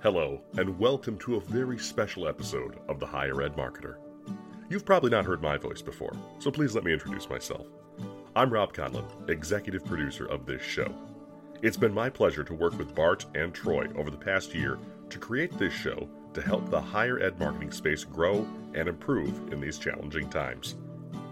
Hello, and welcome to a very special episode of The Higher Ed Marketer. You've probably not heard my voice before, so please let me introduce myself. I'm Rob Conlon, executive producer of this show. It's been my pleasure to work with Bart and Troy over the past year to create this show to help the higher ed marketing space grow and improve in these challenging times.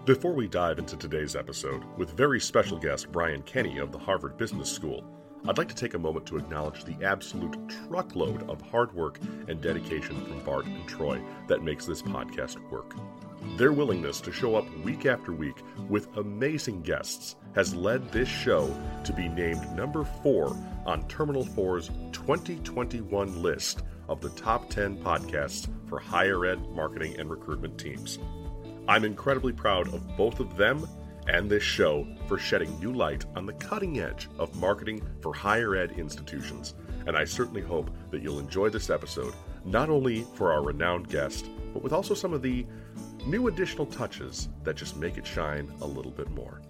Before we dive into today's episode with very special guest Brian Kenny of the Harvard Business School, I'd like to take a moment to acknowledge the absolute truckload of hard work and dedication from Bart and Troy that makes this podcast work. Their willingness to show up week after week with amazing guests has led this show to be named number four on Terminalfour's 2021 list of the top 10 podcasts for higher ed marketing and recruitment teams. I'm incredibly proud of both of them and this show for shedding new light on the cutting edge of marketing for higher ed institutions. And I certainly hope that you'll enjoy this episode, not only for our renowned guest, but with also some of the new additional touches that just make it shine a little bit more.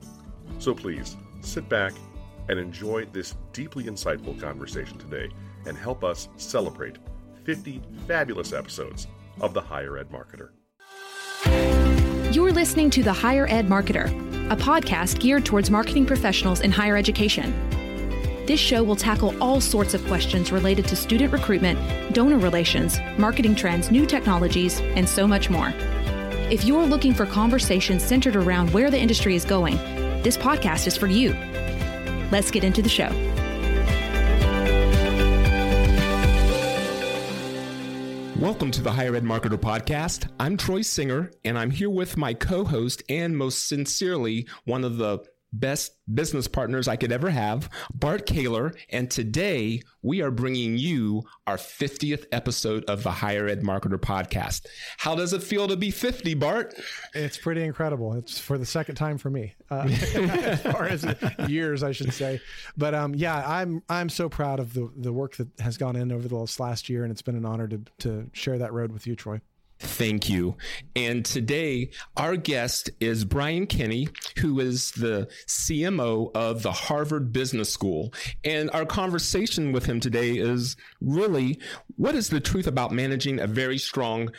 So please sit back and enjoy this deeply insightful conversation today and help us celebrate 50 fabulous episodes of The Higher Ed Marketer. You're listening to The Higher Ed Marketer, a podcast geared towards marketing professionals in higher education. This show will tackle all sorts of questions related to student recruitment, donor relations, marketing trends, new technologies, and so much more. If you're looking for conversations centered around where the industry is going, this podcast is for you. Let's get into the show. Welcome to the Higher Ed Marketer Podcast. I'm Troy Singer, and I'm here with my co host and most sincerely one of the best business partners I could ever have, Bart Caylor. And today we are bringing you our 50th episode of the Higher Ed Marketer podcast. How does it feel to be 50, Bart? It's pretty incredible. It's for the second time for me, uh, as far as years, I should say. But um, yeah, I'm I'm so proud of the the work that has gone in over the last year, and it's been an honor to to share that road with you, Troy. Thank you. And today, our guest is Brian Kenny, who is the CMO of the Harvard Business School. And our conversation with him today is really what is the truth about managing a very strong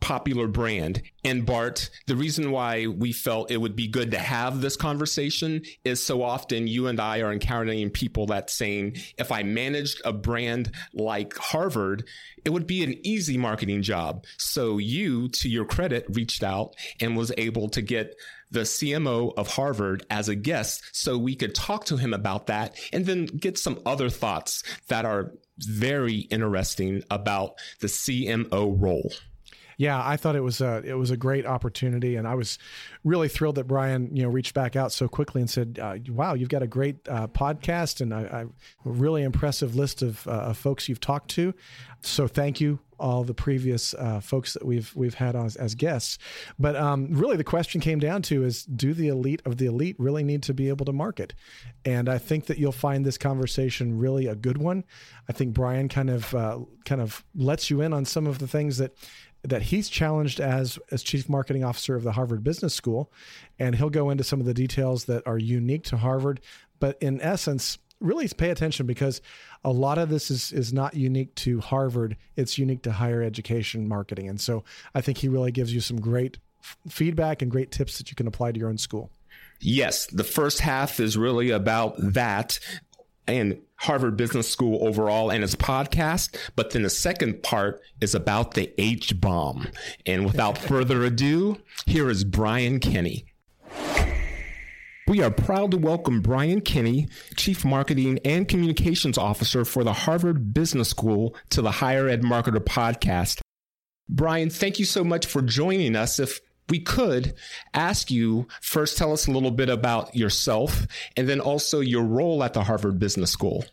popular brand. And Bart, the reason why we felt it would be good to have this conversation is so often you and I are encountering people that saying, if I managed a brand like Harvard, it would be an easy marketing job. So you, to your credit, reached out and was able to get the CMO of Harvard as a guest so we could talk to him about that and then get some other thoughts that are very interesting about the CMO role yeah, I thought it was a it was a great opportunity, and I was really thrilled that Brian you know reached back out so quickly and said, uh, "Wow, you've got a great uh, podcast and a, a, really impressive list of, uh, of, folks you've talked to." So thank you all the previous uh, folks that we've we've had as, as guests. But um, really, the question came down to is, do the elite of the elite really need to be able to market? And I think that you'll find this conversation really a good one. I think Brian kind of uh, kind of lets you in on some of the things that that he's challenged as as chief marketing officer of the Harvard Business School, and he'll go into some of the details that are unique to Harvard. But in essence, really pay attention because a lot of this is is not unique to Harvard. It's unique to higher education marketing, and so I think he really gives you some great f- feedback and great tips that you can apply to your own school. Yes, the first half is really about that and Harvard Business School overall and its podcast. But then the second part is about the H bomb. And without further ado, here is Brian Kenny. We are proud to welcome Brian Kenny, Chief Marketing and Communications Officer for the Harvard Business School, to the Higher Ed Marketer podcast. Brian, thank you so much for joining us. If we could ask you first tell us a little bit about yourself and then also your role at the Harvard Business School.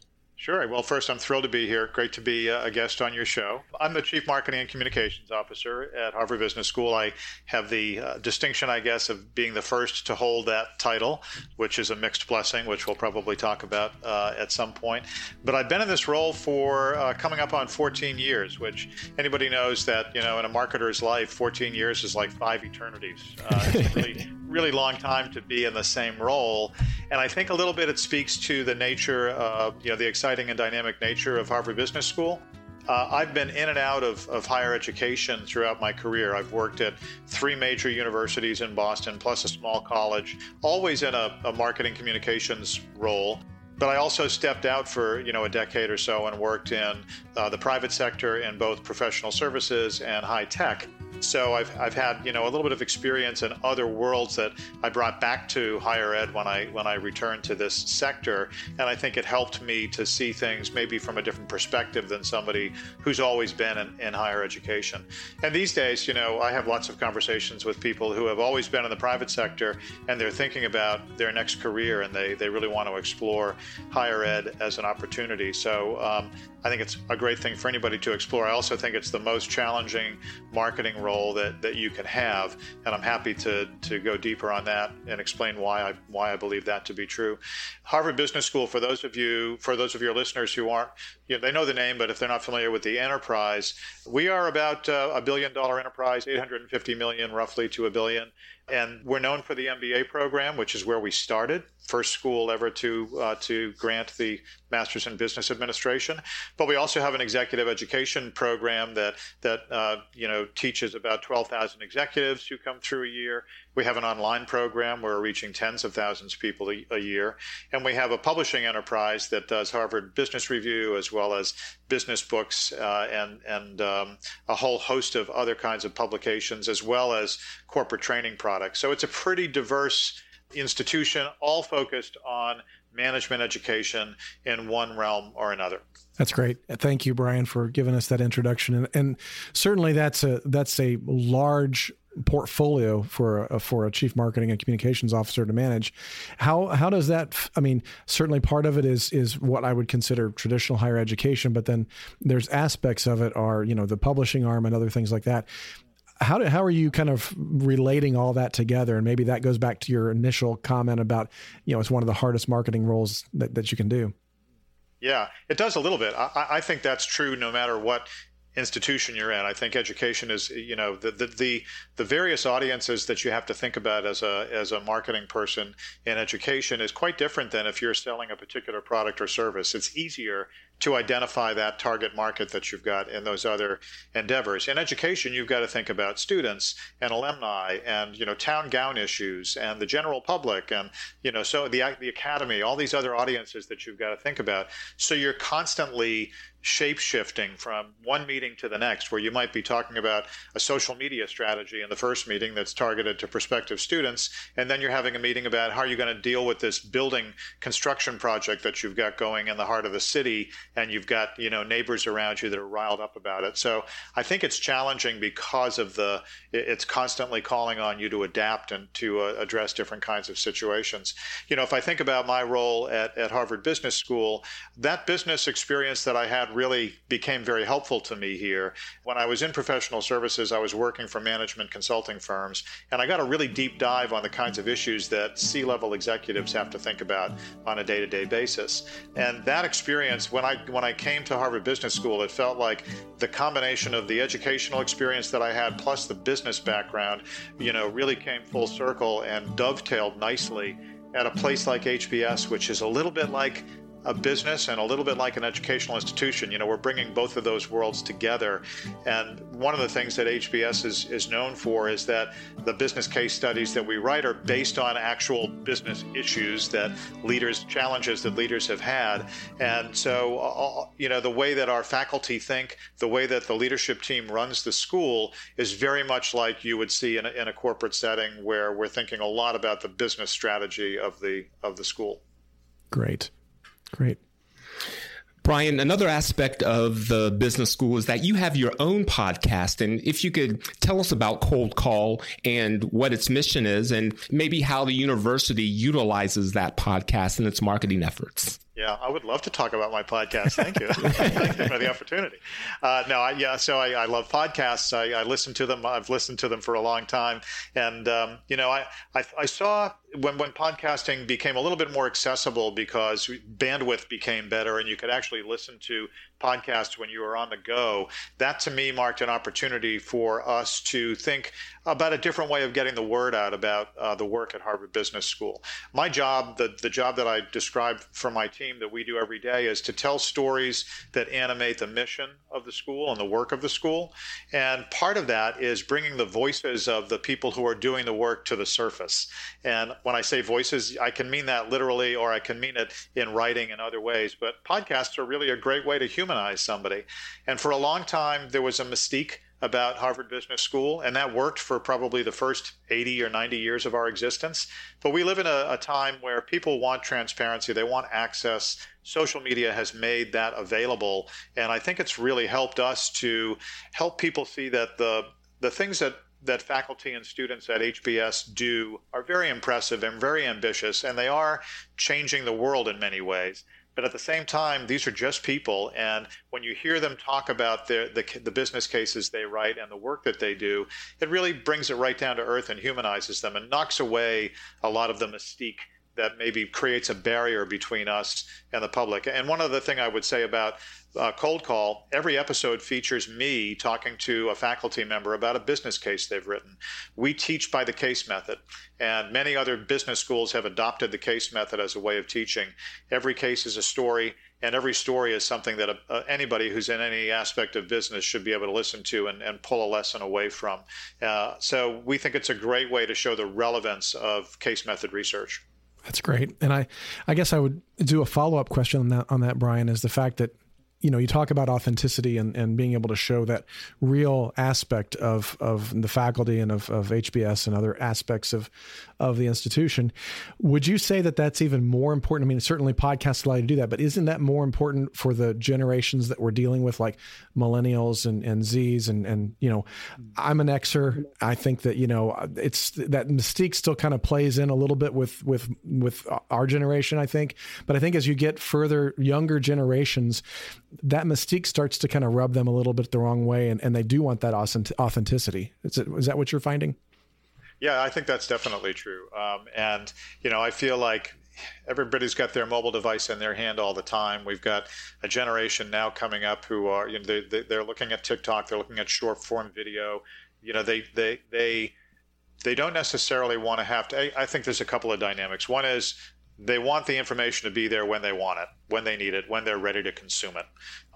Sure. Well, first, I'm thrilled to be here. Great to be uh, a guest on your show. I'm the Chief Marketing and Communications Officer at Harvard Business School. I have the uh, distinction, I guess, of being the first to hold that title, which is a mixed blessing, which we'll probably talk about uh, at some point. But I've been in this role for uh, coming up on 14 years, which anybody knows that, you know, in a marketer's life, 14 years is like five eternities. Uh, it's really, really long time to be in the same role. And I think a little bit it speaks to the nature of, you know, the exciting and dynamic nature of Harvard Business School. Uh, I've been in and out of, of higher education throughout my career. I've worked at three major universities in Boston, plus a small college, always in a, a marketing communications role. But I also stepped out for you know a decade or so and worked in uh, the private sector in both professional services and high tech. So I've, I've had you know a little bit of experience in other worlds that I brought back to higher ed when I when I returned to this sector, and I think it helped me to see things maybe from a different perspective than somebody who's always been in, in higher education. And these days, you know, I have lots of conversations with people who have always been in the private sector and they're thinking about their next career and they they really want to explore higher ed as an opportunity. So um, I think it's a great thing for anybody to explore. I also think it's the most challenging marketing role that, that you can have, and I'm happy to, to go deeper on that and explain why I why I believe that to be true. Harvard Business School, for those of you for those of your listeners who aren't, you know, they know the name, but if they're not familiar with the enterprise, we are about uh, a billion dollar enterprise, 850 million roughly to a billion. And we're known for the MBA program, which is where we started, first school ever to uh, to grant the Master's in Business Administration. But we also have an executive education program that that uh, you know teaches about 12,000 executives who come through a year. We have an online program where we're reaching tens of thousands of people a, year, and we have a publishing enterprise that does Harvard Business Review as well as business books uh, and and um, a whole host of other kinds of publications as well as corporate training products. So it's a pretty diverse institution, all focused on management education in one realm or another. That's great. Thank you, Brian, for giving us that introduction. And, and certainly, that's a that's a large portfolio for a, for a chief marketing and communications officer to manage. How how does that? I mean, certainly part of it is is what I would consider traditional higher education, but then there's aspects of it are you know the publishing arm and other things like that. How do, how are you kind of relating all that together? And maybe that goes back to your initial comment about you know it's one of the hardest marketing roles that, that you can do. Yeah, it does a little bit. I, I, think that's true no matter what institution you're in. I think education is, you know, the, the, the the various audiences that you have to think about as a as a marketing person in education is quite different than if you're selling a particular product or service. It's easier to identify that target market that you've got in those other endeavors. In education, you've got to think about students and alumni and you know town gown issues and the general public and you know so the the academy, all these other audiences that you've got to think about. So you're constantly shape shifting from one meeting to the next, where you might be talking about a social media strategy in the first meeting that's targeted to prospective students, and then you're having a meeting about how are you going to deal with this building construction project that you've got going in the heart of the city, and you've got you know neighbors around you that are riled up about it. So I think it's challenging because of the it's constantly calling on you to adapt and to uh, address different kinds of situations. You know, if I think about my role at, at Harvard Business School, that business experience that I had really became very helpful to me here. When I was in professional services, I was working for management consulting firms, and I got a really deep dive on the kinds of issues that C level executives have to think about on a day to day basis. And that experience, when I, when I came to Harvard Business School, it felt like the combination of the educational experience that I had plus the business background, you know, really came full circle and dovetailed nicely at a place like HBS, which is a little bit like a business and a little bit like an educational institution. You know, we're bringing both of those worlds together. And one of the things that HBS is, is known for is that the business case studies that we write are based on actual business issues that leaders, challenges that leaders have had. And so, uh, uh, you know, the way that our faculty think, the way that the leadership team runs the school is very much like you would see in a, in a corporate setting where we're thinking a lot about the business strategy of the of the school. Great. Great. Brian, another aspect of the business school is that you have your own podcast. And if you could tell us about Cold Call and what its mission is, and maybe how the university utilizes that podcast in its marketing efforts. Yeah, I would love to talk about my podcast. Thank you. Thank you for the opportunity. Uh, no, I, yeah, so I, I love podcasts. I, I, listen to them. I've listened to them for a long time, and um, you know, I, I, I saw when when podcasting became a little bit more accessible because bandwidth became better, and you could actually listen to podcasts when you were on the go. That to me marked an opportunity for us to think about a different way of getting the word out about uh, the work at Harvard Business School. My job, the the job that I described for my team that we do every day is to tell stories that animate the mission of the school and the work of the school. And part of that is bringing the voices of the people who are doing the work to the surface. And when I say voices, I can mean that literally or I can mean it in writing and other ways. But podcasts are really a great way to humanize somebody. And for a long time, there was a mystique about Harvard Business School, and that worked for probably the first 80 or 90 years of our existence. But we live in a, a, time where people want transparency, they want access. Social media has made that available, and I think it's really helped us to help people see that the the things that that faculty and students at HBS do are very impressive and very ambitious, and they are changing the world in many ways. But at the same time, these are just people. And when you hear them talk about the, the business cases they write and the work that they do, it really brings it right down to earth and humanizes them and knocks away a lot of the mystique that maybe creates a barrier between us and the public. And one other thing I would say about uh, Cold Call, every episode features me talking to a faculty member about a business case they've written. We teach by the case method, and many other business schools have adopted the case method as a way of teaching. Every case is a story, and every story is something that uh, anybody who's in any aspect of business should be able to listen to and, and pull a lesson away from. Uh, so we think it's a great way to show the relevance of case method research. That's great. And I, I guess I would do a follow up question on that, on that, Brian, is the fact that you know, you talk about authenticity and, and being able to show that real aspect of, of the faculty and of, of HBS and other aspects of, of the institution. Would you say that that's even more important? I mean, certainly podcasts allow you to do that, but isn't that more important for the generations that we're dealing with, like millennials and, and Zs? And, and, you know, I'm an Xer. I think that, you know, it's that mystique still kind of plays in a little bit with, with, with our generation, I think. But I think as you get further, younger generations, that mystique starts to kind of rub them a little bit the wrong way, and, and they do want that authenticity. Is, it, is that what you're finding? Yeah, I think that's definitely true. Um, and, you know, I feel like everybody's got their mobile device in their hand all the time. We've got a generation now coming up who are, you know, they, they, they're looking at TikTok, they're looking at short form video. You know, they, they, they, they don't necessarily want to have to. I, I think there's a couple of dynamics. One is they want the information to be there when they want it when they need it when they're ready to consume it.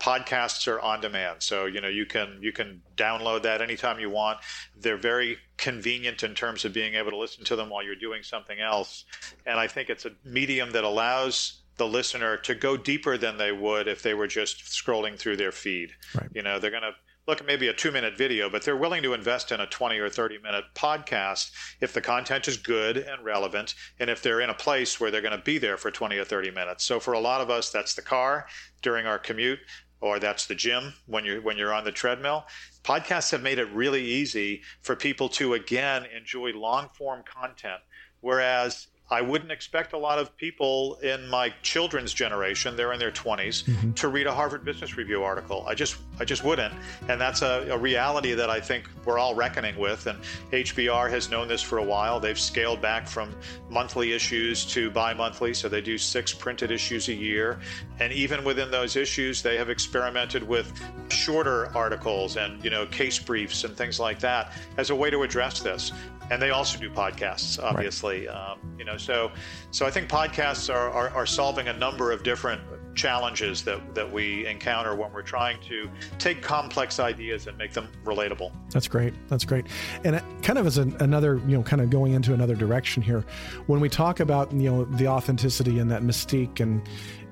Podcasts are on demand so you know you can you can download that anytime you want. They're very convenient in terms of being able to listen to them while you're doing something else and i think it's a medium that allows the listener to go deeper than they would if they were just scrolling through their feed. Right. you know they're going to look maybe a two minute video, but they're willing to invest in a 20 or 30 minute podcast if the content is good and relevant, and if they're in a place where they're going to be there for 20 or 30 minutes. So for a lot of us, that's the car during our commute. Or that's the gym when you're when you're on the treadmill. Podcasts have made it really easy for people to again enjoy long form content. Whereas I wouldn't expect a lot of people in my children's generation, they're in their 20s, mm-hmm. to read a Harvard Business Review article. I just I just wouldn't. And that's a, a, reality that I think we're all reckoning with. And HBR has known this for a while. They've scaled back from monthly issues to bi-monthly, so they do six printed issues a year. And even within those issues, they have experimented with shorter articles and, you know, case briefs and things like that as a way to address this and they also do podcasts obviously right. um, you know so so i think podcasts are, are, are, solving a number of different challenges that, that we encounter when we're trying to take complex ideas and make them relatable that's great that's great and kind of as an, another you know kind of going into another direction here when we talk about you know the authenticity and that mystique and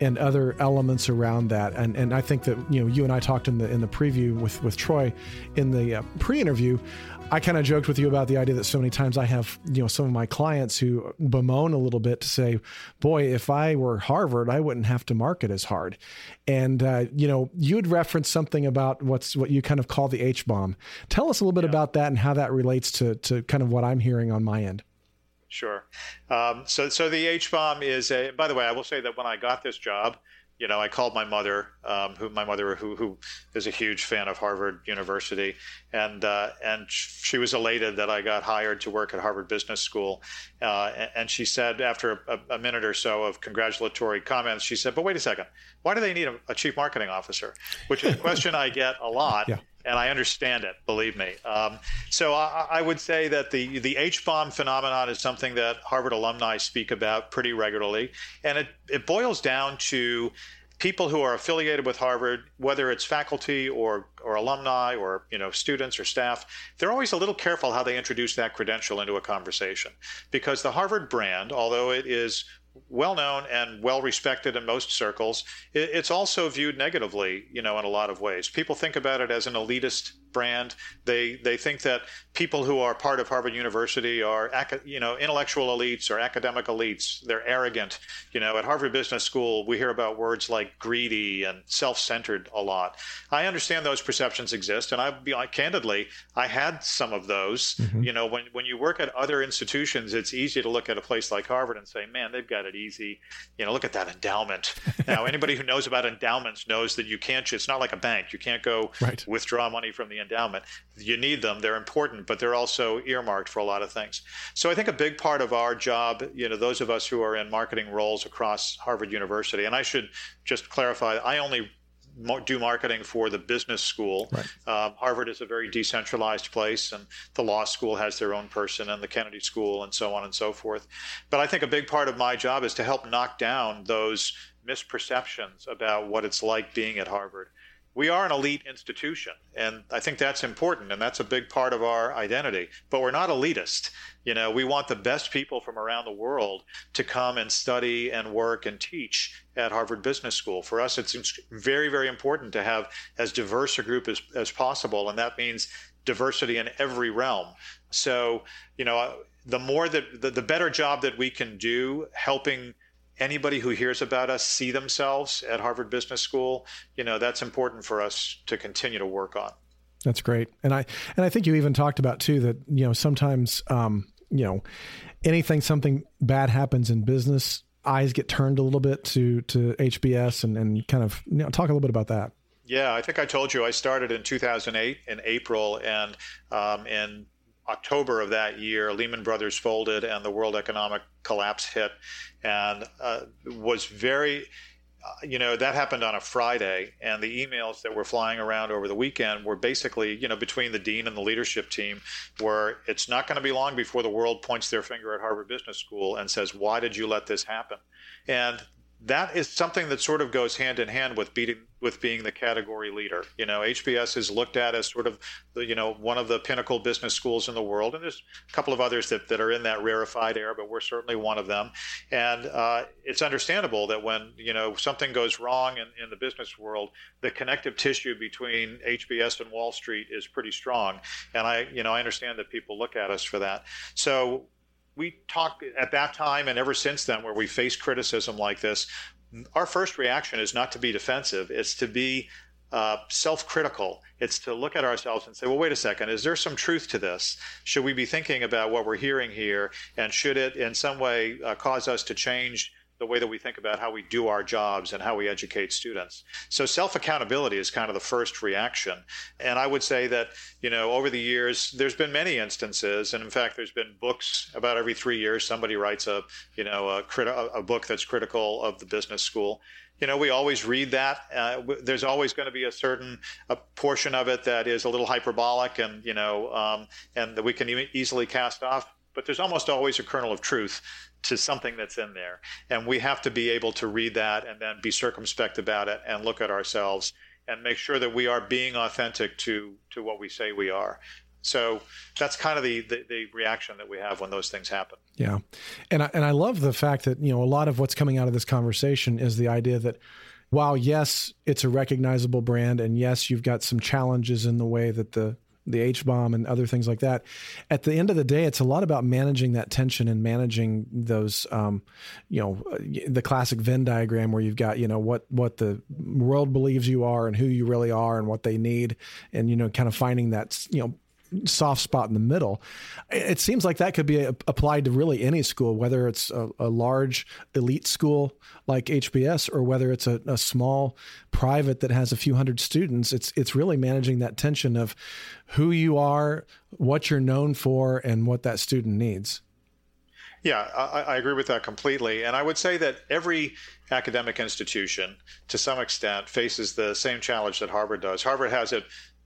and other elements around that. And and I think that you know you and I talked in the in the preview with with Troy in the uh, pre-interview. I kind of joked with you about the idea that so many times I have, you know, some of my clients who bemoan a little bit to say, boy, if I were Harvard, I wouldn't have to market as hard. And, uh, you know, you'd reference something about what's what you kind of call the H bomb. Tell us a little bit yeah. about that and how that relates to, to kind of what I'm hearing on my end. Sure. Um, so, so the H bomb is a, by the way, I will say that when I got this job, you know, I called my mother um, who my mother, who who is a huge fan of Harvard University, and uh, and she was elated that I got hired to work at Harvard Business School, uh, and she said after a, a, minute or so of congratulatory comments, she said, "But wait a second, why do they need a, a chief marketing officer?" Which is a question I get a lot. Yeah and I understand it. Believe me. Um, so I, I, would say that the the H bomb phenomenon is something that Harvard alumni speak about pretty regularly, and it it boils down to people who are affiliated with Harvard, whether it's faculty or or alumni or you know students or staff, they're always a little careful how they introduce that credential into a conversation because the Harvard brand, although it is well known and well respected in most circles, it's also viewed negatively, you know, in a lot of ways. People think about it as an elitist brand. They they think that people who are part of Harvard University are you know intellectual elites or academic elites. They're arrogant. You know, at Harvard Business School, we hear about words like greedy and self-centered a lot. I understand those perceptions exist, and I be like, candidly, I had some of those. Mm-hmm. You know, when when you work at other institutions, it's easy to look at a place like Harvard and say, man, they've got it easy. You know, look at that endowment. now, anybody who knows about endowments knows that you can't. It's not like a bank. You can't go right. withdraw money from the endowment. You need them, they're important, but they're also earmarked for a lot of things. So I think a big part of our job, you know, those of us who are in marketing roles across Harvard University, and I should just clarify, I only do marketing for the business school. Right. Um, Harvard is a very decentralized place, and the law school has their own person, and the Kennedy School, and so on and so forth. But I think a big part of my job is to help knock down those misperceptions about what it's like being at Harvard we are an elite institution, and I think that's important, and that's a big part of our identity. But we're not elitist. You know, we want the best people from around the world to come and study and work and teach at Harvard Business School. For us, it's very, very important to have as diverse a group as, as possible, and that means diversity in every realm. So, you know, uh, the more that the, the better job that we can do helping anybody who hears about us see themselves at Harvard Business School, you know, that's important for us to continue to work on. That's great. And I and I think you even talked about too that, you know, sometimes um, you know, anything something bad happens in business, eyes get turned a little bit to to HBS and, and kind of you know, talk a little bit about that. Yeah, I think I told you I started in 2008 in April, and um, in October of that year, Lehman Brothers folded and the world economic collapse hit, and uh, was very. Uh, you know that happened on a Friday, and the emails that were flying around over the weekend were basically, you know, between the dean and the leadership team, where it's not going to be long before the world points their finger at Harvard Business School and says, "Why did you let this happen?" And that is something that sort of goes hand in hand with beating with being the category leader. You know, HBS is looked at as sort of the, you know one of the pinnacle business schools in the world, and there's a couple of others that, that are in that rarefied air, but we're certainly one of them. And uh, it's understandable that when you know something goes wrong in, in the business world, the connective tissue between HBS and Wall Street is pretty strong. And I you know I understand that people look at us for that. So we talk at that time and ever since then where we face criticism like this our first reaction is not to be defensive. It's to be uh, self-critical. It's to look at ourselves and say well wait a second. Is there some truth to this? Should we be thinking about what we're hearing here? And should it in some way uh, cause us to change the way that we think about how we do our jobs and how we educate students. So self accountability is kind of the first reaction. And I would say that, you know, over the years, there's been many instances. And in fact, there's been books about every three years, somebody writes a, you know, a, crit- a book that's critical of the business school. You know, we always read that. Uh, there's always going to be a certain a portion of it that is a little hyperbolic and, you know, um, and that we can e- easily cast off but there's almost always a kernel of truth to something that's in there. And we have to be able to read that and then be circumspect about it and look at ourselves and make sure that we are being authentic to, to what we say we are. So that's kind of the, the, the, reaction that we have when those things happen. Yeah. And I, and I love the fact that, you know, a lot of what's coming out of this conversation is the idea that while yes, it's a recognizable brand and yes, you've got some challenges in the way that the the H bomb and other things like that. At the end of the day, it's a lot about managing that tension and managing those, um, you know, the classic Venn diagram where you've got, you know, what, what the world believes you are and who you really are and what they need. And, you know, kind of finding that, you know, soft spot in the middle. It seems like that could be uh, applied to really any school, whether it's a, a large elite school like HBS or whether it's a, a, small private that has a few hundred students. It's it's really managing that tension of who you are, what you're known for, and what that student needs. Yeah, I, I, agree with that completely. And I would say that every academic institution, to some extent, faces the same challenge that Harvard does. Harvard has it.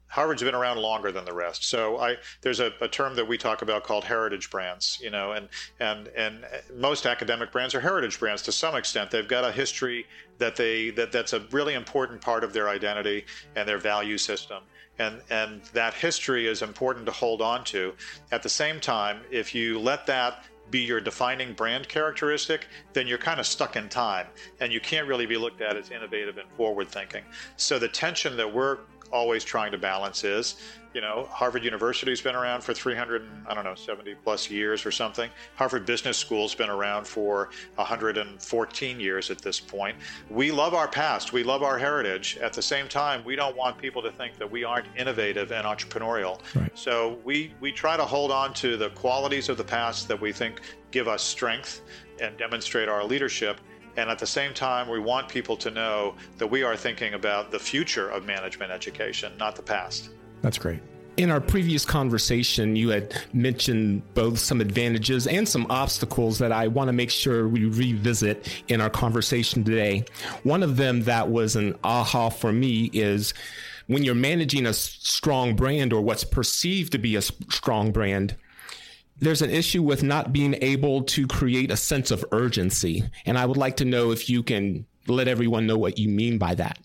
Harvard's been around longer than the rest, so I there's a, a term that we talk about called heritage brands. You know, and and and most academic brands are heritage brands to some extent. They've got a history that they that that's a really important part of their identity and their value system and and that history is important to hold on to. At the same time, if you let that be your defining brand characteristic, then you're kind of stuck in time and you can't really be looked at as innovative and forward thinking. So the tension that we're always trying to balance is you know, Harvard University's been around for 300, I don't know, 70 plus years or something. Harvard Business School's been around for 114 years at this point. We love our past, we love our heritage. At the same time, we don't want people to think that we aren't innovative and entrepreneurial. Right. So we, we try to hold on to the qualities of the past that we think give us strength and demonstrate our leadership. And at the same time, we want people to know that we are thinking about the future of management education, not the past. That's great. In our previous conversation, you had mentioned both some advantages and some obstacles that I want to make sure we revisit in our conversation today. One of them that was an aha for me is when you're managing a strong brand or what's perceived to be a strong brand, there's an issue with not being able to create a sense of urgency. And I would like to know if you can let everyone know what you mean by that.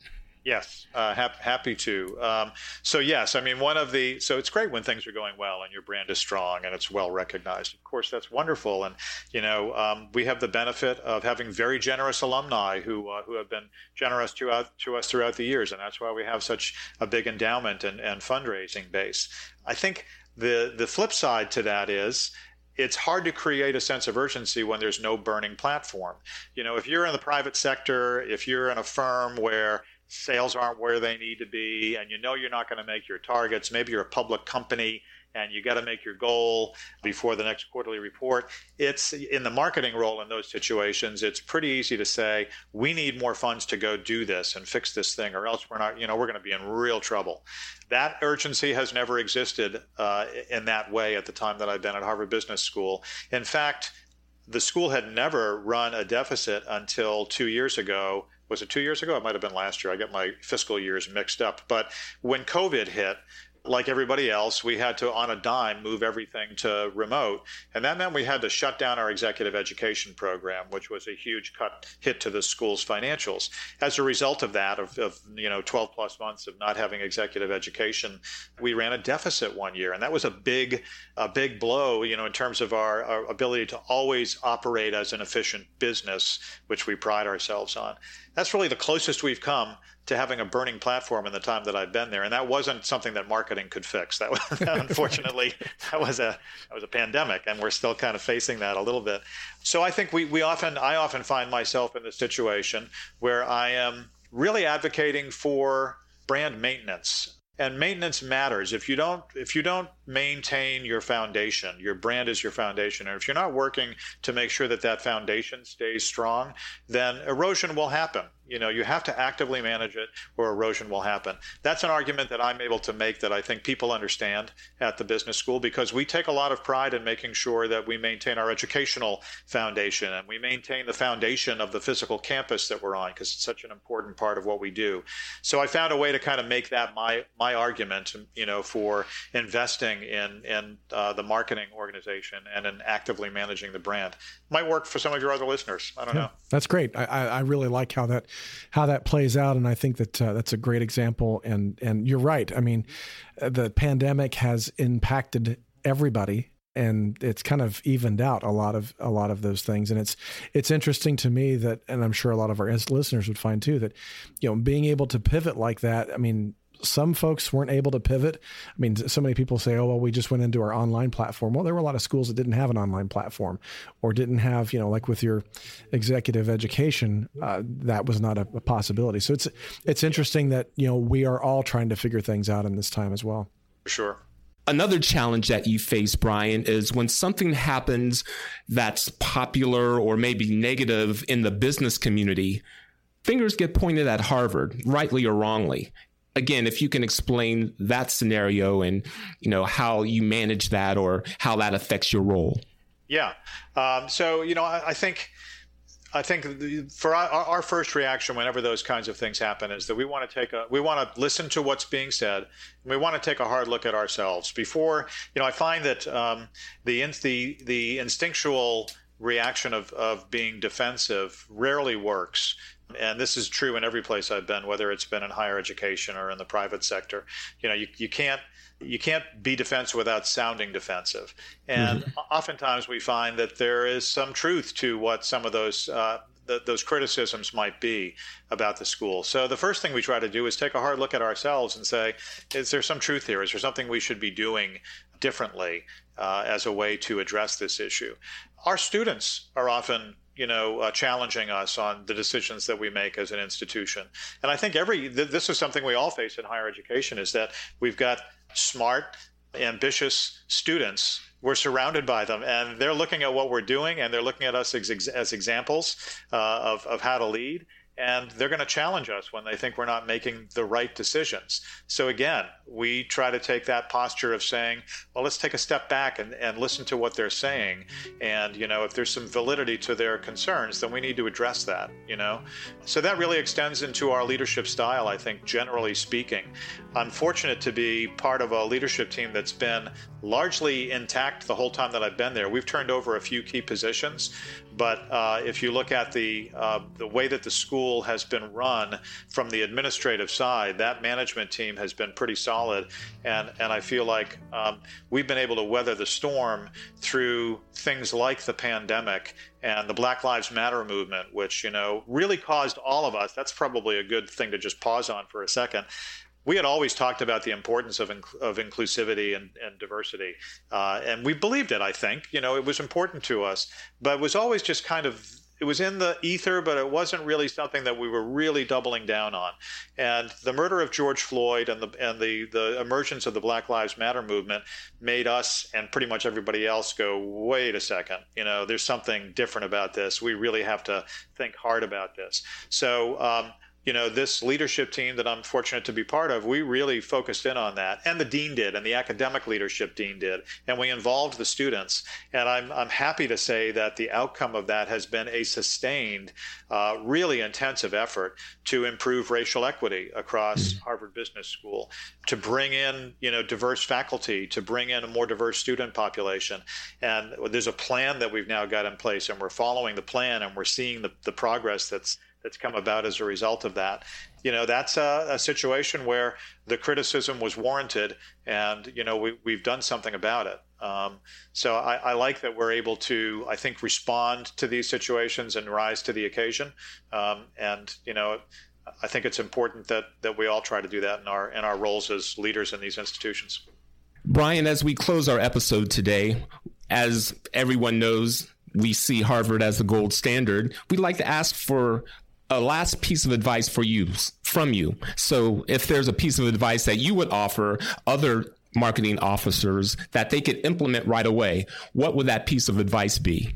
Yes, uh, ha- happy to. Um, so yes, I mean one of the so it's great when things are going well and your brand is strong and it's well recognized. Of course, that's wonderful, and you know um, we have the benefit of having very generous alumni who uh, who have been generous to, uh, to us throughout the years, and that's why we have such a big endowment and, and fundraising base. I think the the flip side to that is it's hard to create a sense of urgency when there's no burning platform. You know, if you're in the private sector, if you're in a firm where sales aren't where they need to be and you know you're not going to make your targets maybe you're a public company and you got to make your goal before the next quarterly report it's in the marketing role in those situations it's pretty easy to say we need more funds to go do this and fix this thing or else we're not you know we're going to be in real trouble that urgency has never existed uh, in that way at the time that i've been at harvard business school in fact the school had never run a deficit until two years ago was it two years ago? It might have been last year. I get my fiscal years mixed up. But when COVID hit, like everybody else, we had to, on a dime, move everything to remote. And that meant we had to shut down our executive education program, which was a huge cut hit to the school's financials. As a result of that, of, of you know, 12 plus months of not having executive education, we ran a deficit one year. And that was a big, a big blow, you know, in terms of our, our ability to always operate as an efficient business, which we pride ourselves on. That's really the closest we've come to having a burning platform in the time that I've been there, and that wasn't something that marketing could fix. That, was, unfortunately, that was a that was a pandemic, and we're still kind of facing that a little bit. So I think we we often I often find myself in the situation where I am really advocating for brand maintenance and maintenance matters if you don't if you don't maintain your foundation your brand is your foundation and if you're not working to make sure that that foundation stays strong then erosion will happen you know you have to actively manage it or erosion will happen. That's an argument that i'm able to make that i think people understand at the business school because we take a lot of pride in making sure that we maintain our educational foundation and we maintain the foundation of the physical campus that we're on because it's such an important part of what we do. So i found a way to kind of make that my my argument you know for investing in in uh, the marketing organization and in actively managing the brand. Might work for some of your other listeners. I don't yeah, know. that's great. I, I really like how that how that plays out. And I think that uh, that's a great example. And and you're right. I mean, the pandemic has impacted everybody and it's kind of evened out a lot of a lot of those things and it's it's interesting to me that and I'm sure a lot of our listeners would find too that you know being able to pivot like that I mean some folks weren't able to pivot. I mean, so many people say, "Oh, well, we just went into our online platform." Well, there were a lot of schools that didn't have an online platform, or didn't have, you know, like with your executive education, uh, that was not a, a possibility. So it's it's interesting that you know we are all trying to figure things out in this time as well. For sure. Another challenge that you face, Brian, is when something happens that's popular or maybe negative in the business community, fingers get pointed at Harvard, rightly or wrongly. Again, if you can explain that scenario and you know how you manage that or how that affects your role. Yeah. Um, so you know, I, I think I think for our, our, first reaction whenever those kinds of things happen is that we want to take a we want to listen to what's being said and we want to take a hard look at ourselves before you know I find that um, the the the instinctual reaction of of being defensive rarely works and this is true in every place I've been whether it's been in higher education or in the private sector you know you, you can't you can't be defensive without sounding defensive. And mm-hmm. oftentimes we find that there is some truth to what some of those uh, the, those criticisms might be about the school. So the first thing we try to do is take a hard look at ourselves and say, is there some truth here? Is there something we should be doing differently uh, as a way to address this issue? Our students are often you know, uh, challenging us on the decisions that we make as an institution. And I think every th- this is something we all face in higher education is that we've got smart, ambitious students. We're surrounded by them, and they're looking at what we're doing, and they're looking at us as, as examples uh, of, of how to lead and they're going to challenge us when they think we're not making the right decisions. So again, we try to take that posture of saying, well, let's take a step back and, and listen to what they're saying. And, you know, if there's some validity to their concerns, then we need to address that, you know? So that really extends into our leadership style, I think, generally speaking. I'm fortunate to be part of a leadership team that's been largely intact the whole time that I've been there. We've turned over a few key positions, but uh, if you look at the uh, the way that the school has been run from the administrative side, that management team has been pretty solid, and and I feel like um, we've been able to weather the storm through things like the pandemic and the Black Lives Matter movement, which you know really caused all of us. That's probably a good thing to just pause on for a second we had always talked about the importance of, inc- of inclusivity and, and diversity. Uh, and we believed it, I think. You know, it was important to us, but it was always just kind of, it was in the ether, but it wasn't really something that we were really doubling down on. And the murder of George Floyd and the, and the, the emergence of the Black Lives Matter movement made us and pretty much everybody else go, wait a second, you know, there's something different about this. We really have to think hard about this. So, um, you know, this leadership team that I'm fortunate to be part of, we really focused in on that. And the dean did, and the academic leadership dean did. And we involved the students. And I'm, I'm happy to say that the outcome of that has been a sustained, uh, really intensive effort to improve racial equity across mm-hmm. Harvard Business School, to bring in, you know, diverse faculty, to bring in a more diverse student population. And there's a plan that we've now got in place, and we're following the plan, and we're seeing the, the progress that's that's come about as a result of that. You know, that's a, a situation where the criticism was warranted, and you know we, we've done something about it. Um, so I, I, like that we're able to, I think, respond to these situations and rise to the occasion. Um, and you know, I think it's important that that we all try to do that in our in our roles as leaders in these institutions. Brian, as we close our episode today, as everyone knows, we see Harvard as the gold standard. We'd like to ask for a last piece of advice for you from you. So if there's a piece of advice that you would offer other marketing officers that they could implement right away, what would that piece of advice be?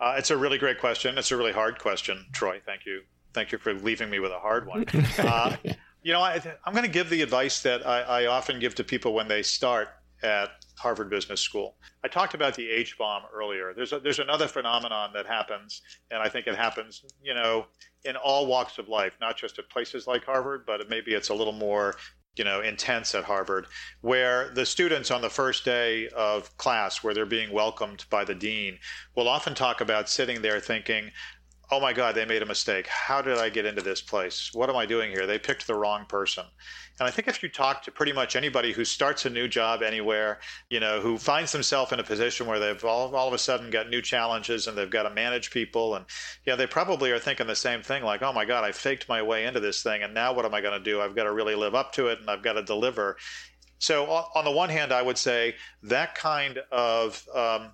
Uh, it's a really great question. It's a really hard question, Troy. Thank you. Thank you for leaving me with a hard one. Uh, you know, I, am going to give the advice that I, I often give to people when they start at Harvard Business School. I talked about the H bomb earlier. There's a, there's another phenomenon that happens, and I think it happens, you know, in all walks of life, not just at places like Harvard, but maybe it's a little more you know intense at Harvard, where the students on the first day of class, where they're being welcomed by the dean, will often talk about sitting there thinking, oh my God, they made a mistake. How did I get into this place? What am I doing here? They picked the wrong person. And I think if you talk to pretty much anybody who starts a new job anywhere, you know, who finds themselves in a position where they've all, all of a sudden got new challenges and they've got to manage people, and, you know, they probably are thinking the same thing like, oh my God, I faked my way into this thing, and now what am I going to do? I've got to really live up to it and I've got to deliver. So, on the one hand, I would say that kind of um,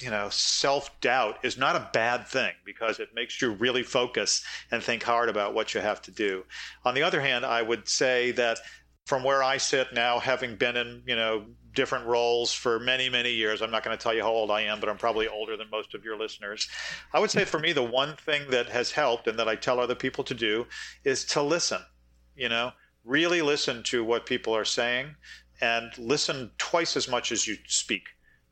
you know, self doubt is not a bad thing because it makes you really focus and think hard about what you have to do. On the other hand, I would say that from where I sit now, having been in, you know, different roles for many, many years. I'm not going to tell you how old I am, but I'm probably older than most of your listeners. I would say for me, the one thing that has helped and that I tell other people to do is to listen, you know, really listen to what people are saying and listen twice as much as you speak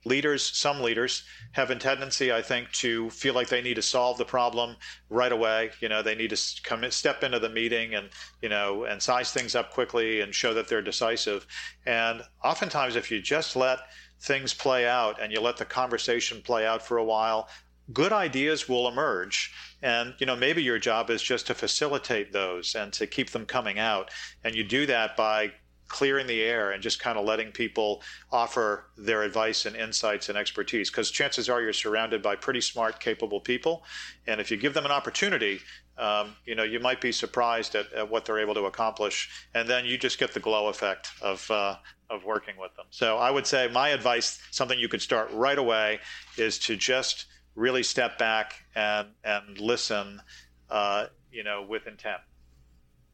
leaders, some leaders, have a tendency, I think, to feel like they need to solve the problem right away. You know, they need to come in, step into the meeting and you know and size things up quickly and show that they're decisive. And oftentimes, if you just let things play out and you let the conversation play out for a while, good ideas will emerge and you know maybe your job is just to facilitate those and to keep them coming out and you do that by clearing the air and just kind of letting people offer their advice and insights and expertise because chances are you're surrounded by pretty smart capable people. And if you give them an opportunity um, you know you might be surprised at, at, what they're able to accomplish. And then you just get the glow effect of uh, of working with them. So i would say my advice something you could start right away is to just really step back and and listen uh, you know with intent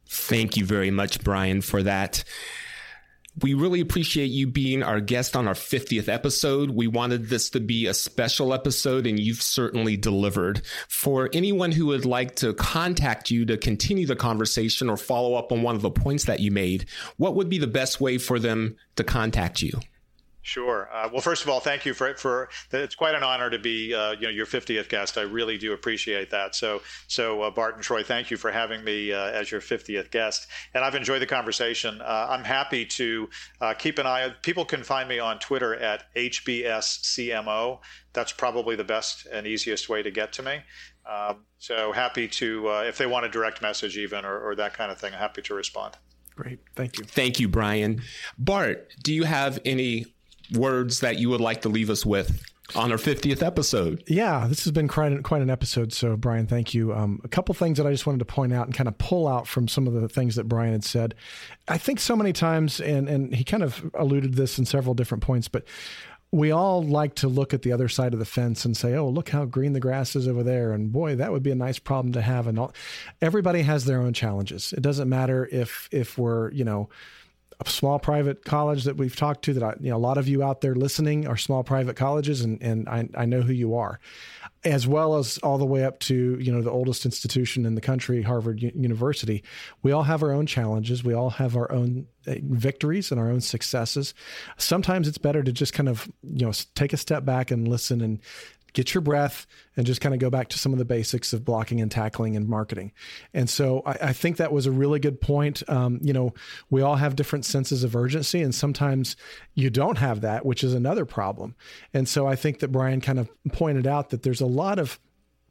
Thank you very much, Brian, for that. We really appreciate you being our guest on our 50th episode. We wanted this to be a special episode, and you've certainly delivered. For anyone who would like to contact you to continue the conversation or follow up on one of the points that you made, what would be the best way for them to contact you? Sure. Uh, well, first of all, thank you for it for. It's quite an honor to be, uh, you know, your 50th guest. I really do appreciate that. So, so uh, Bart and Troy, thank you for having me uh, as your 50th guest. And I've enjoyed the conversation. Uh, I'm happy to uh, keep an eye. People can find me on Twitter at HBSCMO. That's probably the best and easiest way to get to me. Um, so happy to, if they want a direct message, even or, or that kind of thing, happy to respond. Great. Thank you. Thank you, Brian. Bart, do you have any words that you would like to leave us with on our 50th episode. Yeah, this has been quite, quite an episode. So, Brian, thank you. Um, a couple things that I just wanted to point out and kind of pull out from some of the things that Brian had said. I think so many times, and, and he kind of alluded this in several different points, but we all like to look at the other side of the fence and say, "Oh, look how green the grass is over there," and boy, that would be a nice problem to have. And all, everybody has their own challenges. It doesn't matter if if we're you know a small private college that we've talked to that I, you know a lot of you out there listening are small private colleges and and I, I know who you are as well as all the way up to you know the oldest institution in the country Harvard U- University. We all have our own challenges. We all have our own uh, victories and our own successes. Sometimes it's better to just kind of you know take a step back and listen and get your breath and just kind of go back to some of the basics of blocking and tackling and marketing. And so I, I think that was a really good point. Um, you know, we all have different senses of urgency, and sometimes you don't have that, which is another problem. And so I think that Brian kind of pointed out that there's a lot of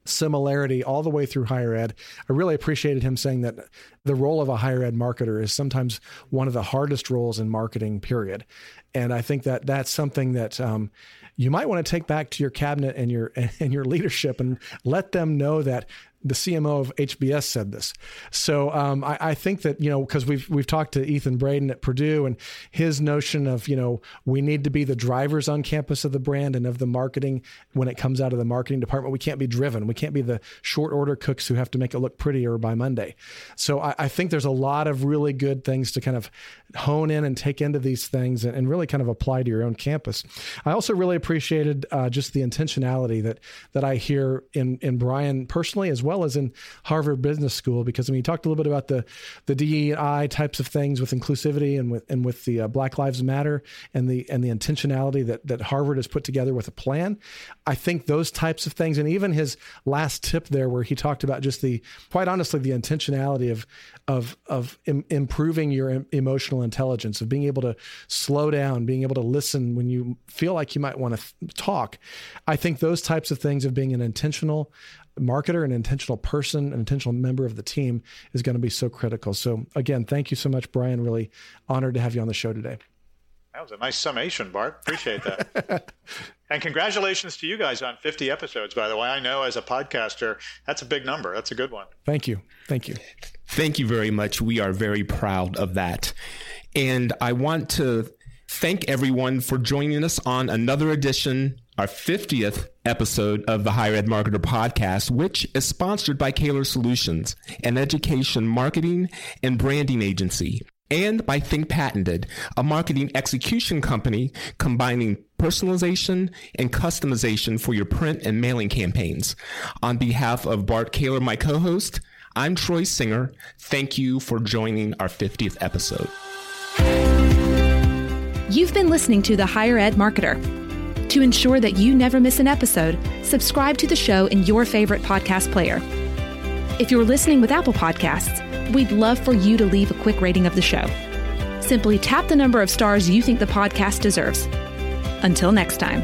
similarity all the way through higher ed. I really appreciated him saying that the role of a higher ed marketer is sometimes one of the hardest roles in marketing, period. And I think that that's something that um, you might want to take back to your cabinet and your and your leadership and let them know that the CMO of HBS said this. So um, I, I, think that you know because we've we've talked to Ethan Braden at Purdue and his notion of you know we need to be the drivers on campus of the brand and of the marketing when it comes out of the marketing department. We can't be driven. We can't be the short order cooks who have to make it look prettier by Monday. So I, I think there's a lot of really good things to kind of hone in and take into these things and, and really kind of apply to your own campus. I also really appreciated uh, just the intentionality that that I hear in in Brian personally as well well as in Harvard Business School, because I mean, you talked a little bit about the the DEI types of things with inclusivity and with and with the uh, Black Lives Matter and the and the intentionality that that Harvard has put together with a plan. I think those types of things, and even his last tip there, where he talked about just the quite honestly the intentionality of of of Im- improving your emotional intelligence, of being able to slow down, being able to listen when you feel like you might want to th- talk. I think those types of things of being an intentional marketer, an intentional person, an intentional member of the team is going to be so critical. So, again, thank you so much, Brian. Really honored to have you on the show today. That was a nice summation, Bart. Appreciate that. and congratulations to you guys on 50 episodes, by the way. I know as a podcaster, that's a big number. That's a good one. Thank you. Thank you. Thank you very much. We are very proud of that. And I want to thank everyone for joining us on another edition our 50th episode of the Higher Ed Marketer podcast, which is sponsored by Caylor Solutions, an education marketing and branding agency. and by Think Patented, a marketing execution company combining personalization and customization for your print and mailing campaigns. On behalf of Bart Caylor, my co host, I'm Troy Singer. Thank you for joining our 50th episode. You've been listening to The Higher Ed Marketer. To ensure that you never miss an episode, subscribe to the show in your favorite podcast player. If you're listening with Apple Podcasts, we'd love for you to leave a quick rating of the show. Simply tap the number of stars you think the podcast deserves. Until next time.